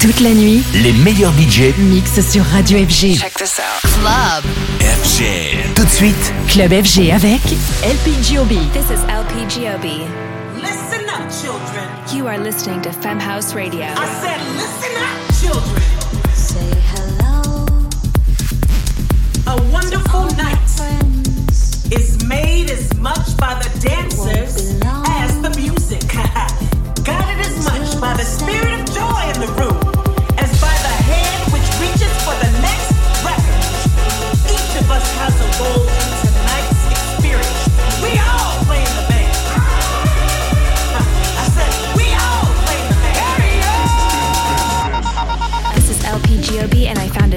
Toute la nuit, les meilleurs budgets mixent sur Radio FG. Check this out. Club. FG. Tout de suite, Club FG avec LPGOB. This is LPGOB. Listen up, children. You are listening to Fem House Radio. I said, listen up, children. Say hello. A wonderful night is made as much by the dancers as the music. Guided as much by the spirit of joy in the room as by the hand which reaches for the next record. Each of us has a role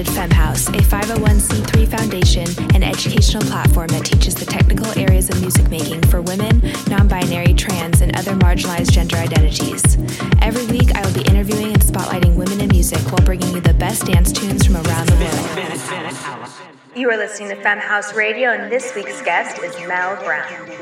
founded Femme House, a 501c3 foundation and educational platform that teaches the technical areas of music making for women, non binary, trans, and other marginalized gender identities. Every week, I will be interviewing and spotlighting women in music while bringing you the best dance tunes from around the world. You are listening to Femme House Radio, and this week's guest is Melle Brown.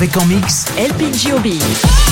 Avec en mix LPGOB.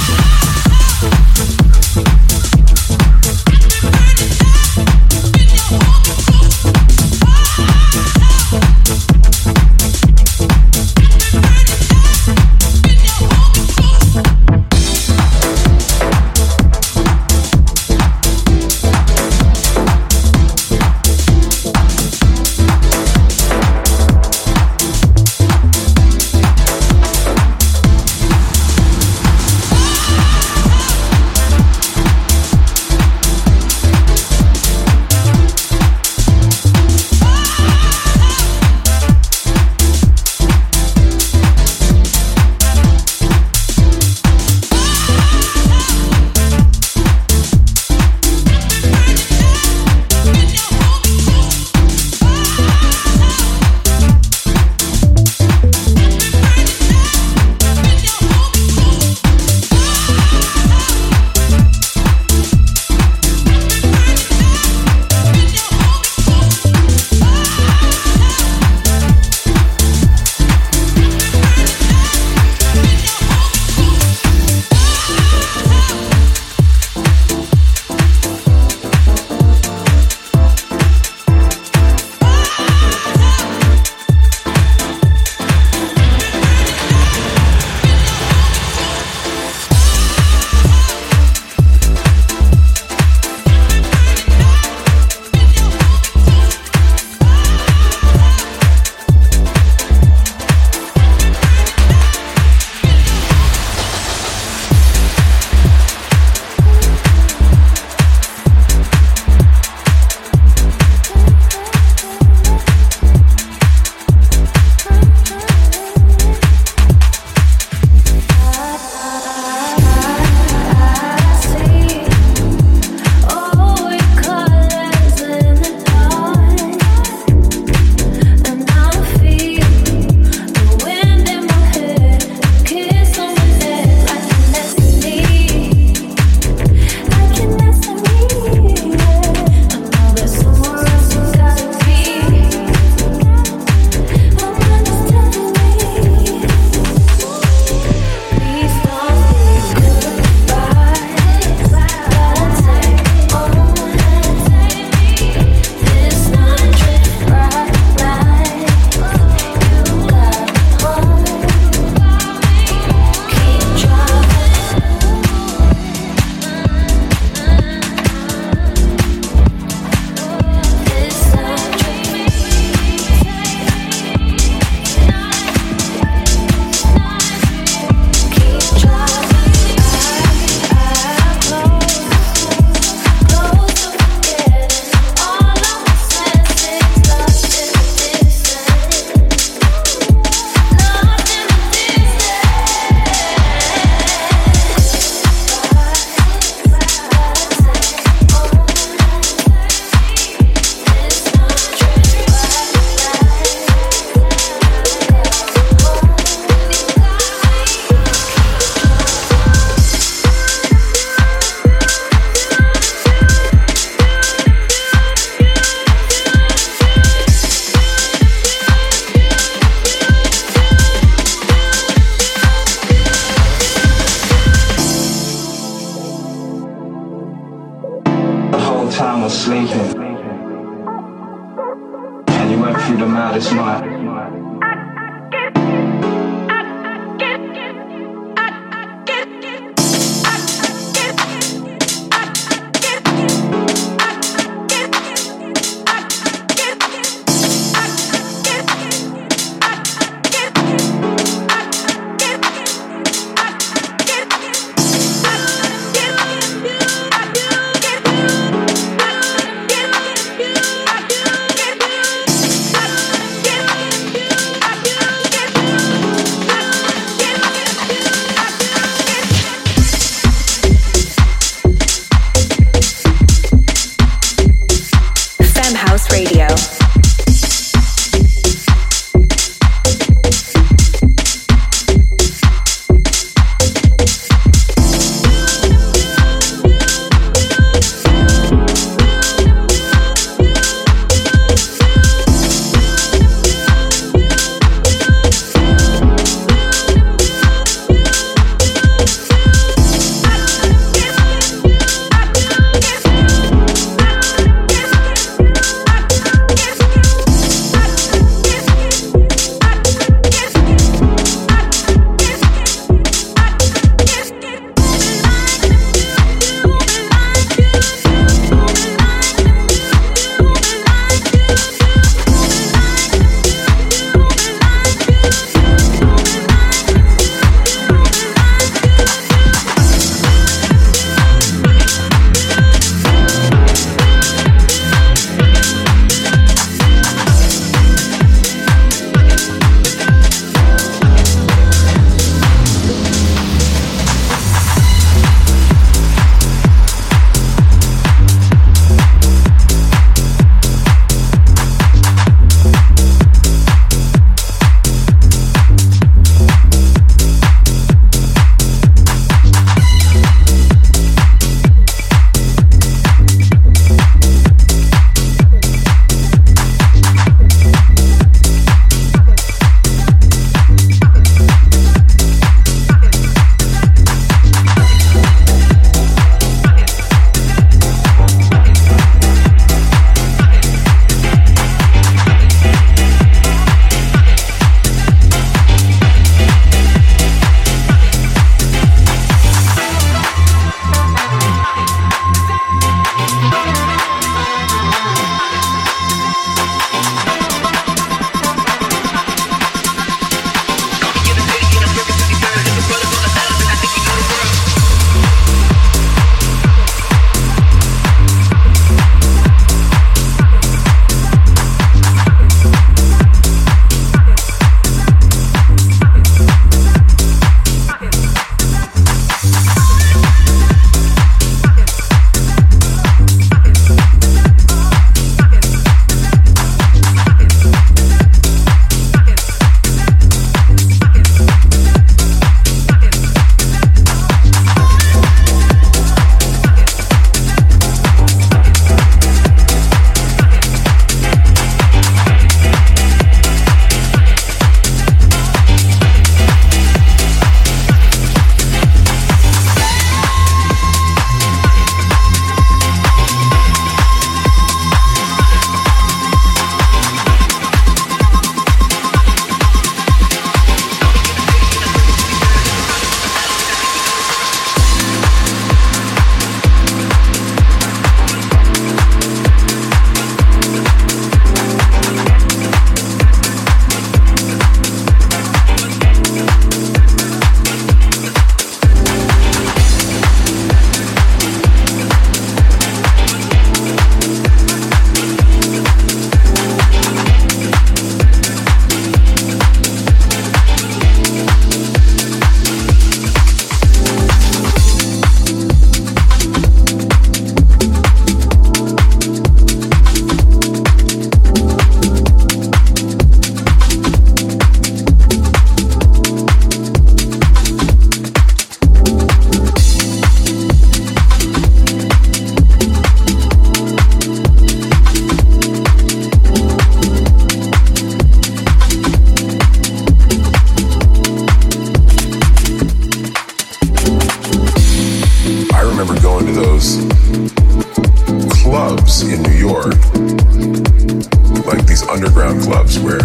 Underground clubs where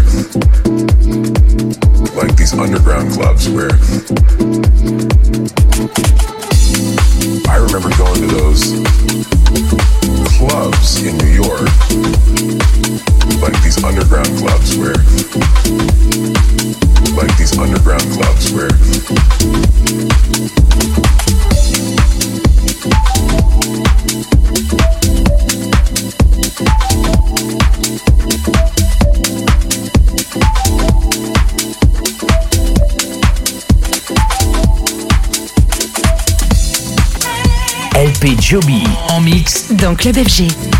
like these underground clubs where I remember going to those clubs in New York like these underground clubs where like these underground clubs where Joby en mix dans Club FG.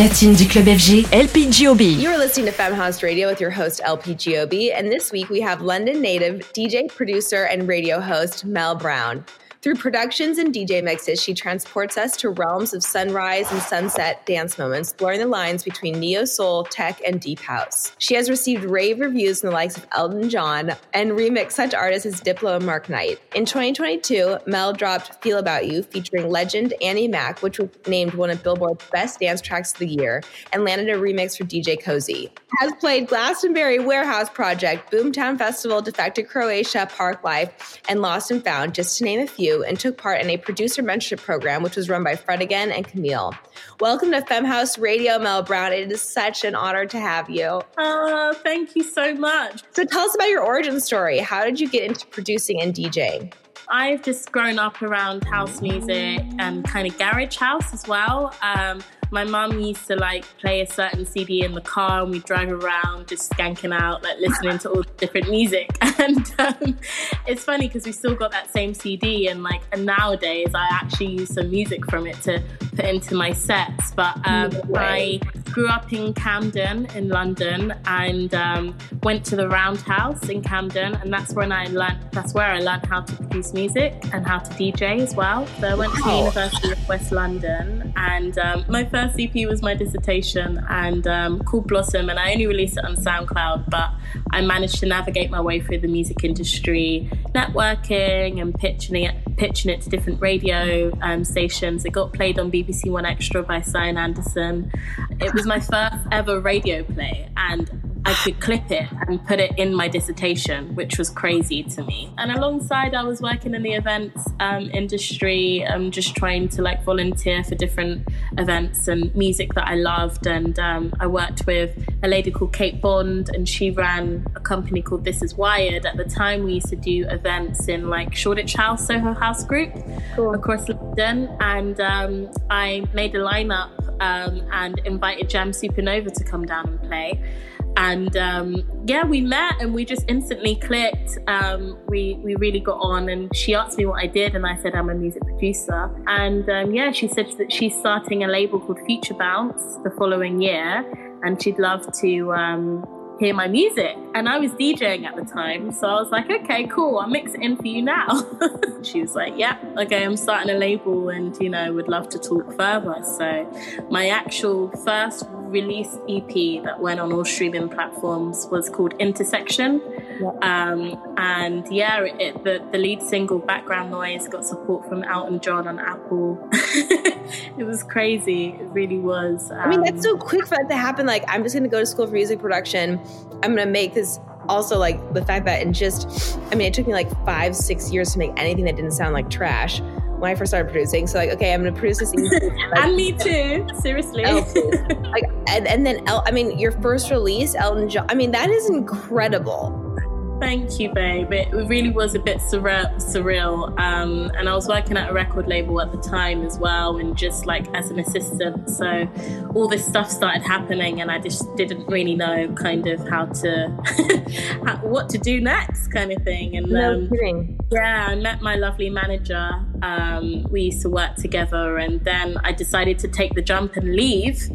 Platine du club FG, LP Giobbi. You are listening to Femme House Radio with your host LP Giobbi, and this week we have London native DJ, producer, and radio host Melle Brown. Through productions and DJ mixes, she transports us to realms of sunrise and sunset dance moments, blurring the lines between neo soul, tech, and deep house. She has received rave reviews from the likes of Elton John and remixed such artists as Diplo and Mark Knight. In 2022, Melle dropped Feel About You, featuring legend Annie Mac, which was named one of Billboard's best dance tracks of the year, and landed a remix for DJ Cozy. Has played Glastonbury Warehouse Project, Boomtown Festival, Defected Croatia, Parklife, and Lost and Found, just to name a few and took part in a producer mentorship program, which was run by Fred again and Camille. Welcome to Femme House Radio, Melle Brown. It is such an honor to have you. Oh, thank you so much. So tell us about your origin story. How did you get into producing and DJing? I've just grown up around house music and kind of garage house as well. Um, my mum used to like play a certain CD in the car and we'd drive around just skanking out, like listening to all different music. And um, it's funny because we still got that same CD and like and nowadays I actually use some music from it to put into my sets. But um, I grew up in Camden in London and um, went to the Roundhouse in Camden, and that's when I learned. That's where I learned how to produce music and how to DJ as well. So I went to the University of West London, and um, my first EP was my dissertation and um, called Blossom, and I only released it on SoundCloud, but I managed to navigate my way through the music industry, networking and pitching it, pitching it to different radio um, stations. It got played on BBC 1Xtra by Sian Anderson. It was my first ever radio play, and I could clip it and put it in my dissertation, which was crazy to me. And alongside, I was working in the events um, industry, um, just trying to like volunteer for different events and music that I loved. And um, I worked with a lady called Kate Bond, and she ran a company called This Is Wired. At the time, we used to do events in like Shoreditch House, Soho House Group cool. across London. And um, I made a lineup um, and invited Jamz Supernova to come down and play and um, yeah, we met and we just instantly clicked. Um, we we really got on, and she asked me what I did, and I said I'm a music producer. And um, yeah, she said that she's starting a label called Future Bounce the following year, and she'd love to um, hear my music. And I was DJing at the time. So I was like, okay, cool, I'll mix it in for you now. she was like, yeah, okay, I'm starting a label and, you know, would love to talk further. So my actual first release EP that went on all streaming platforms was called Intersection. Um, and yeah, it, the, the lead single, Background Noise, got support from Elton John on Apple. it was crazy. It really was. Um, I mean, that's so um, quick for that to happen. Like, I'm just going to go to school for music production. I'm going to make this. Also, like the fact that in just, I mean, it took me like five, six years to make anything that didn't sound like trash when I first started producing. So like, okay, I'm gonna produce this. Like, and me too. Seriously. like, and, and then El- I mean, your first release, Elton John. I mean, that is incredible. Thank you, babe. It really was a bit surreal. surreal. Um, and I was working at a record label at the time as well, and just like as an assistant. So all this stuff started happening, and I just didn't really know kind of how to, how, what to do next, kind of thing. And no um, kidding. Yeah, I met my lovely manager. Um, we used to work together, and then I decided to take the jump and leave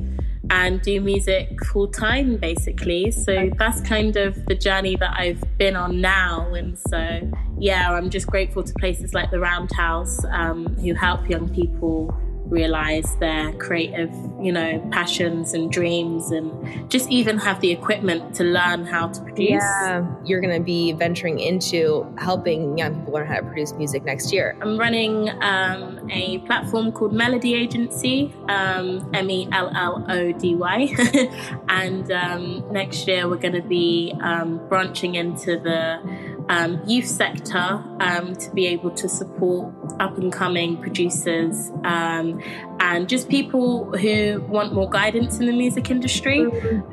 and do music full time basically. So that's kind of the journey that I've been on now. And so, yeah, I'm just grateful to places like the Roundhouse um, who help young people realize their creative, you know, passions and dreams and just even have the equipment to learn how to produce. Yeah, you're going to be venturing into helping young people learn how to produce music next year. I'm running um, a platform called Mellody Agency, um, M E L L O D Y. and um, next year we're going to be um, branching into the um, youth sector um, to be able to support up and coming producers um, and just people who want more guidance in the music industry,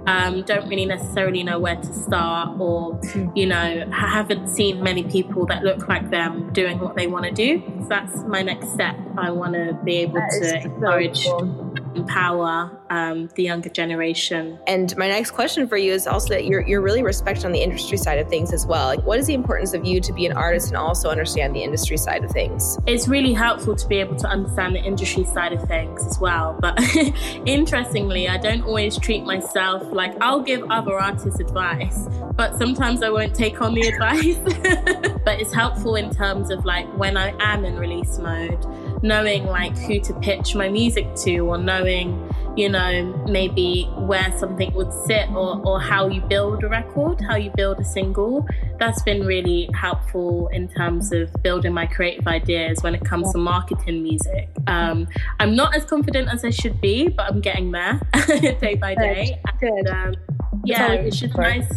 um, don't really necessarily know where to start, or you know haven't seen many people that look like them doing what they want to do. So that's my next step. I want to be able that to encourage. So cool empower um, the younger generation. And my next question for you is also that you're, you're really respected on the industry side of things as well. Like, what is the importance of you to be an artist and also understand the industry side of things? It's really helpful to be able to understand the industry side of things as well. But interestingly, I don't always treat myself like I'll give other artists advice, but sometimes I won't take on the advice. but it's helpful in terms of like when I am in release mode knowing like who to pitch my music to or knowing you know maybe where something would sit or, or how you build a record how you build a single. That's been really helpful in terms of building my creative ideas when it comes to marketing music. Um, i'm not as confident as i should be but i'm getting there day by day. Good. And, um, yeah it's just nice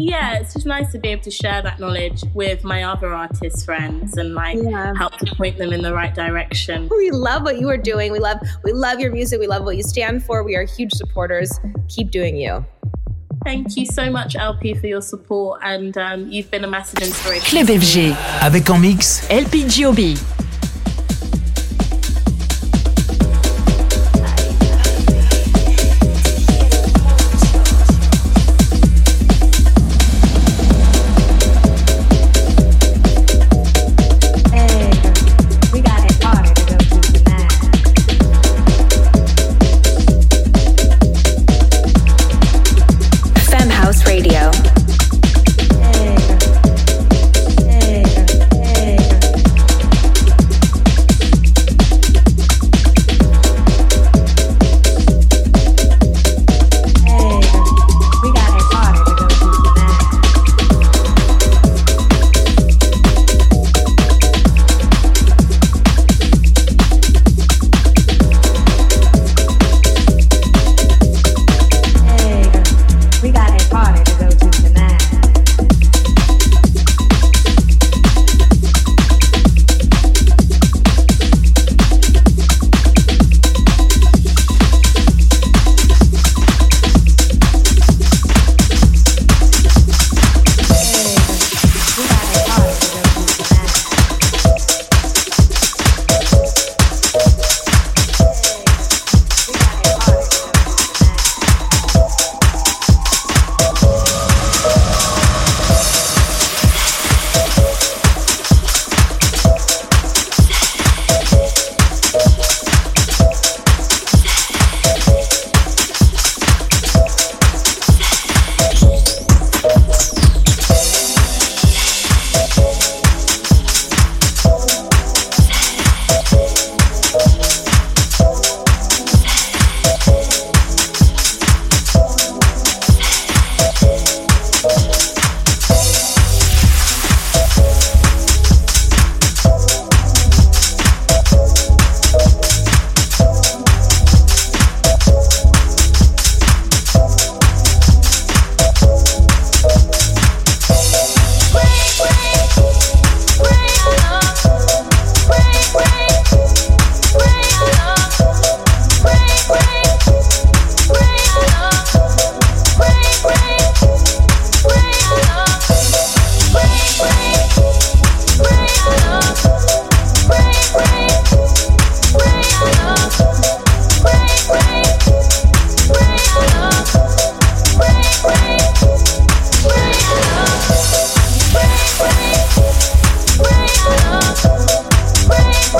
yeah, it's just nice to be able to share that knowledge with my other artist friends and like yeah. help to point them in the right direction. We love what you are doing. We love we love your music. We love what you stand for. We are huge supporters. Keep doing you. Thank you so much, LP, for your support, and um, you've been a massive inspiration. Club FG. Avec en mix LP Giobbi.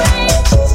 away.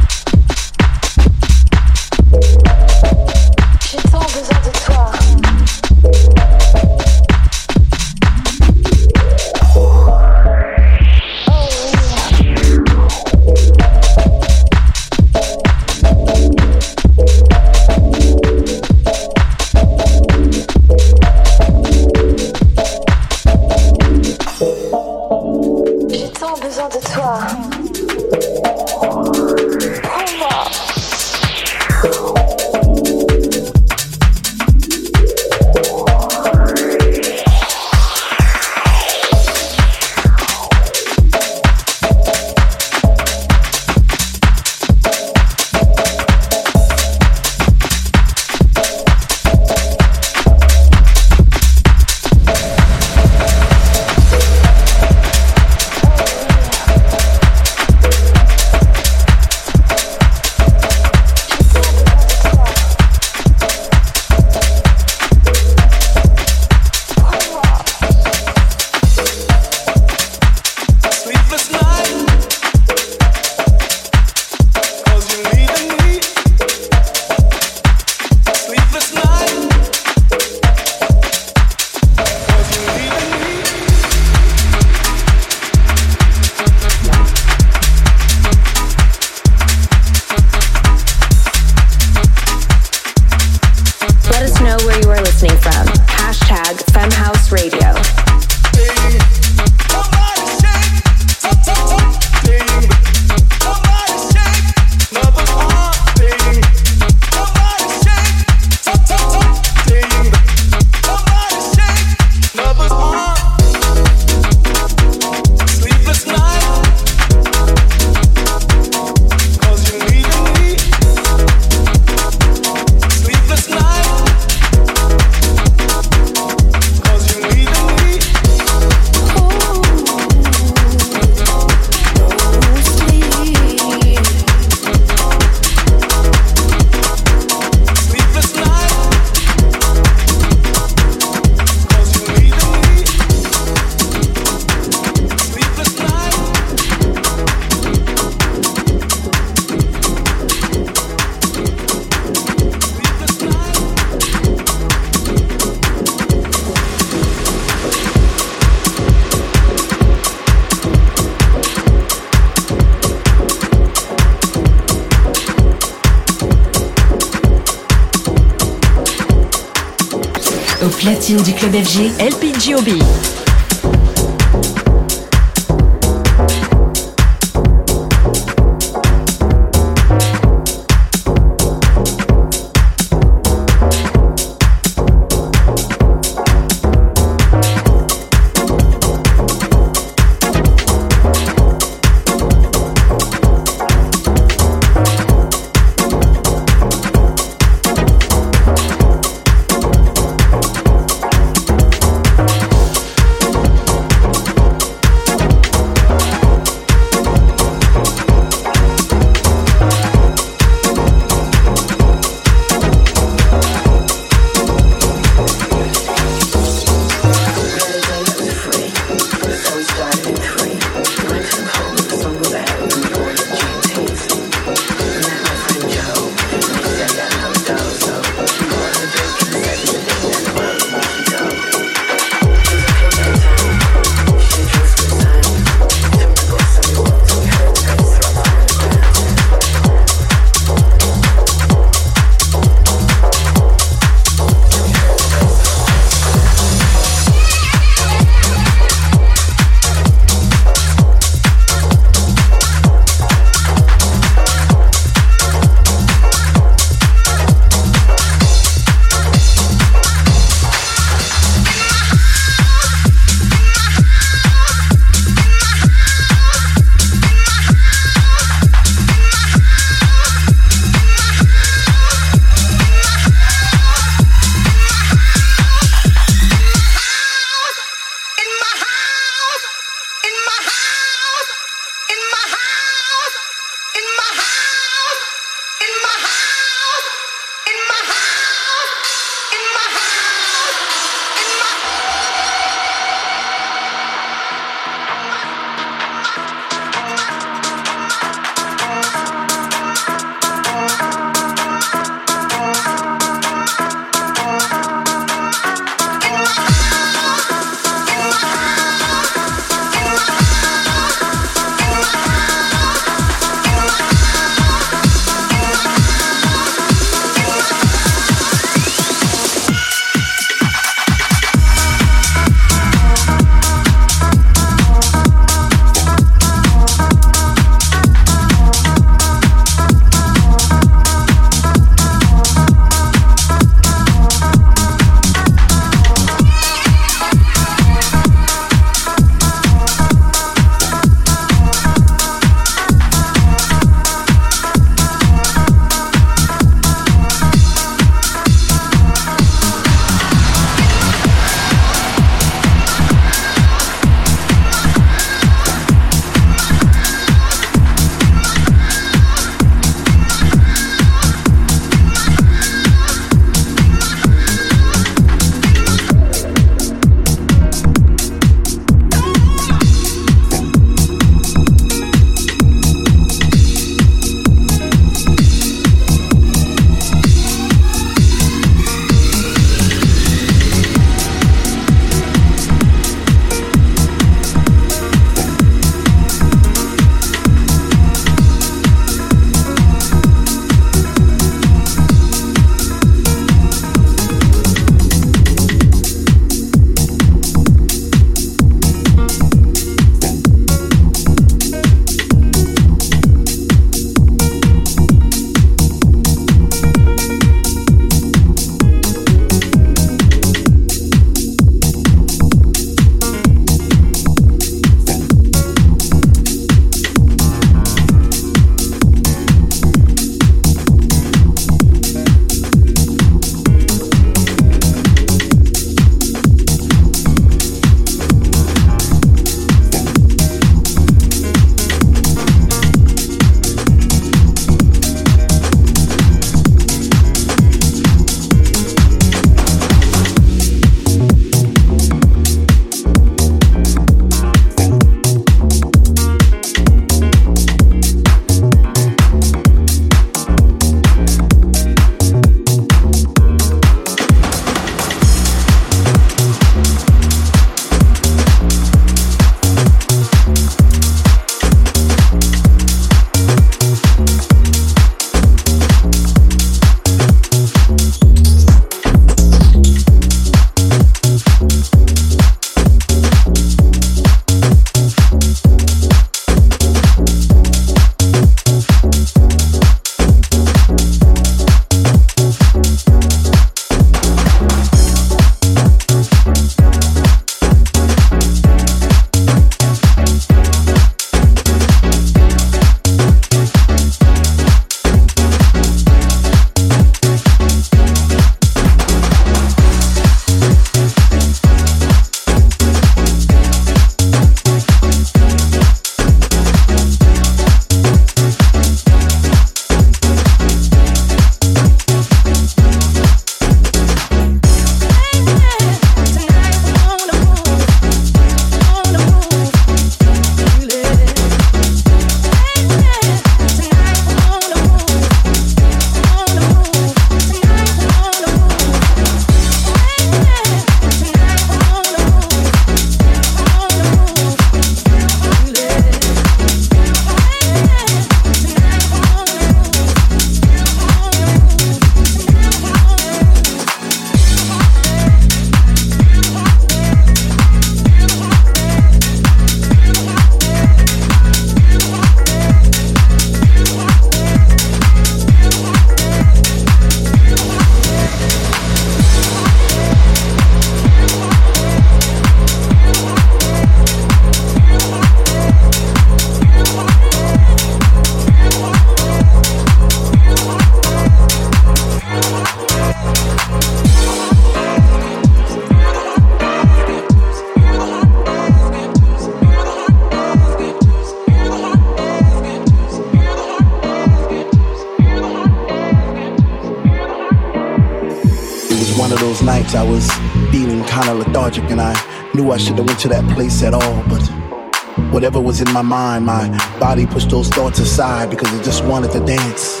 My mind, my body pushed those thoughts aside because it just wanted to dance.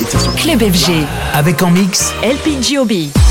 It just Club FG avec en mix LPGOB.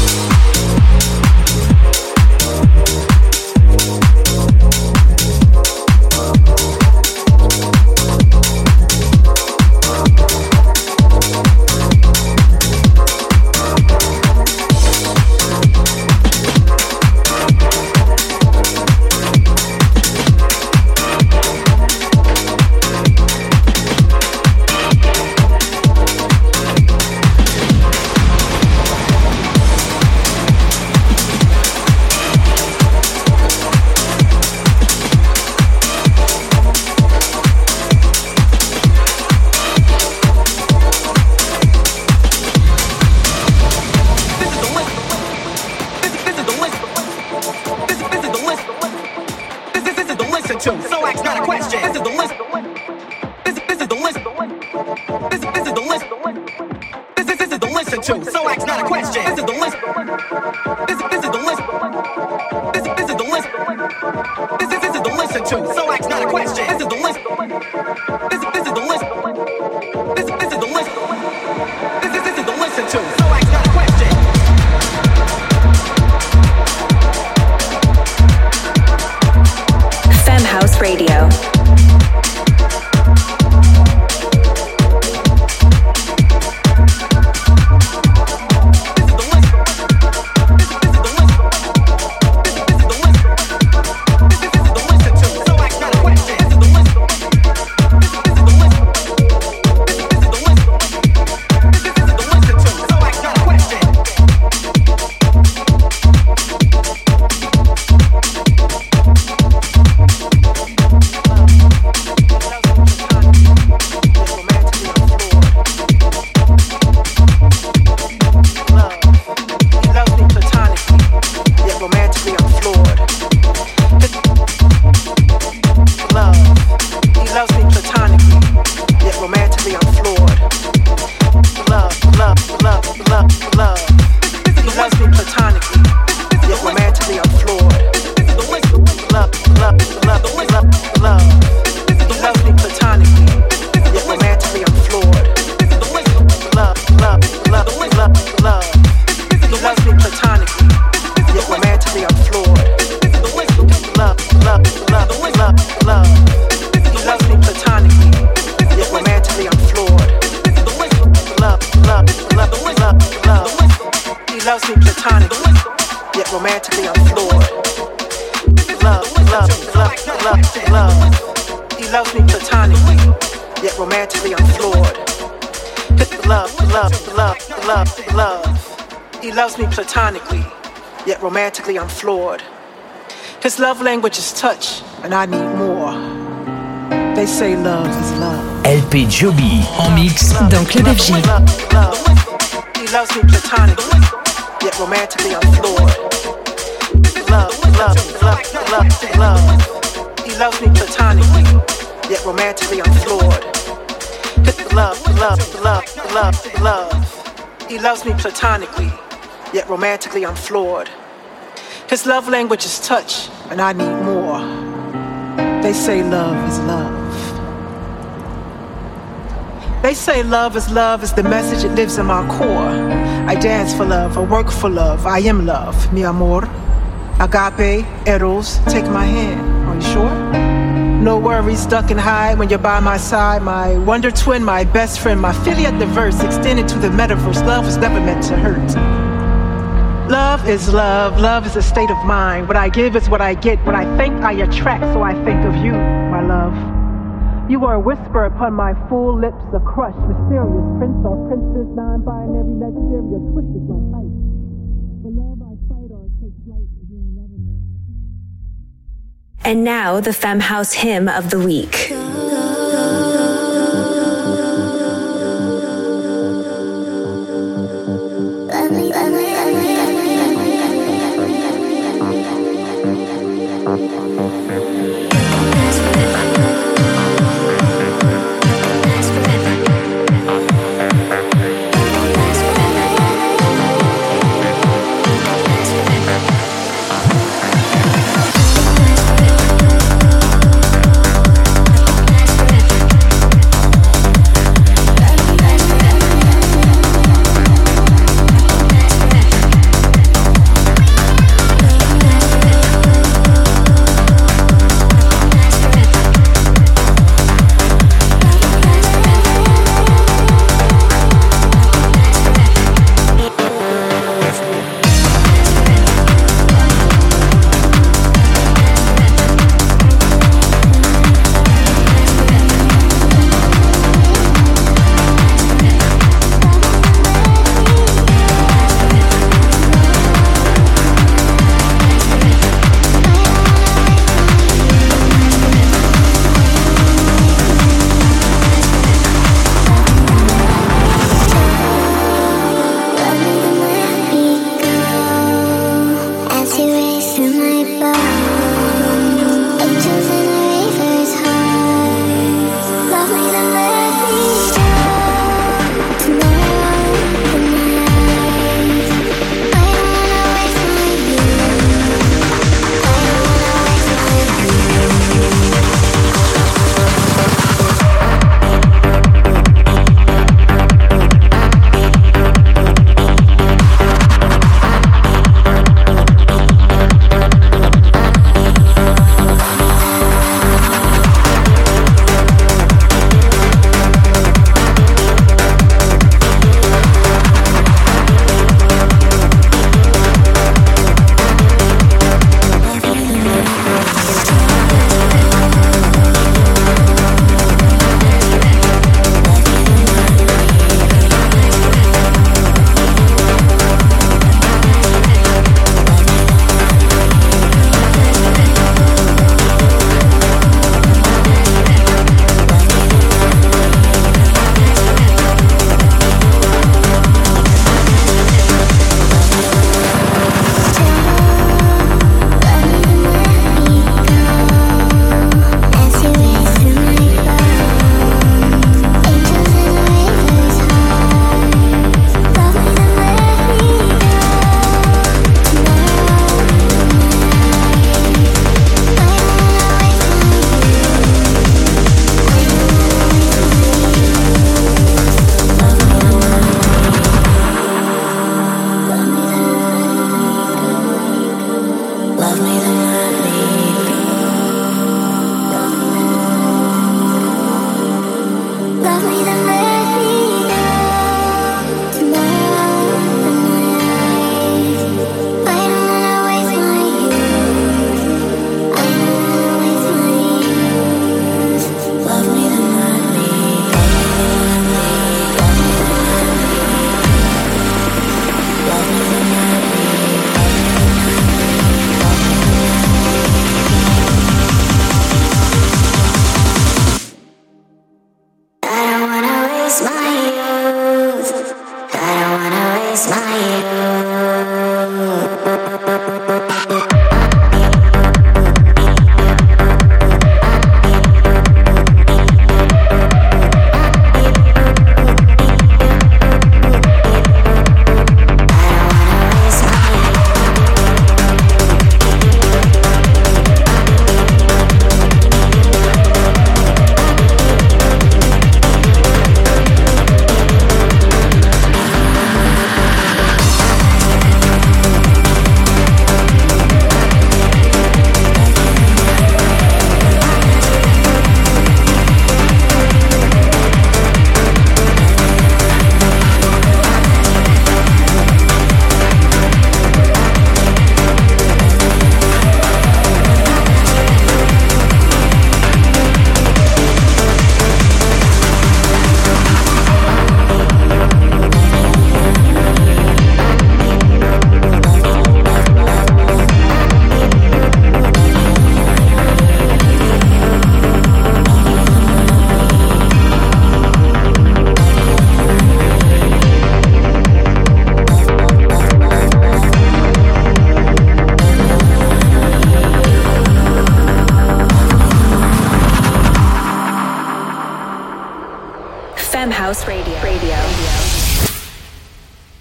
I'm floored. His love language is touch, and I need more. They say love is love. LP Giobbi en mix dans Club FG. He loves me platonically, yet romantically I'm floored. Love, love, love, love, love. He loves me platonically, yet romantically I'm floored. Love, love, love, love, love. He loves me platonically, yet romantically I'm floored. His love language is touch, and I need more. They say love is love. They say love is love is the message that lives in my core. I dance for love, I work for love, I am love, mi amor. Agape, eros, take my hand. Are you sure? No worries, duck and hide when you're by my side. My wonder twin, my best friend, my at the verse, extended to the metaverse. Love was never meant to hurt. Love is love. Love is a state of mind. What I give is what I get. What I think, I attract. So I think of you, my love. You are a whisper upon my full lips, a crush, mysterious prince or princess, non-binary, legendary, or twisted my type. For love, I fight or take flight. And now the Femme House hymn of the week.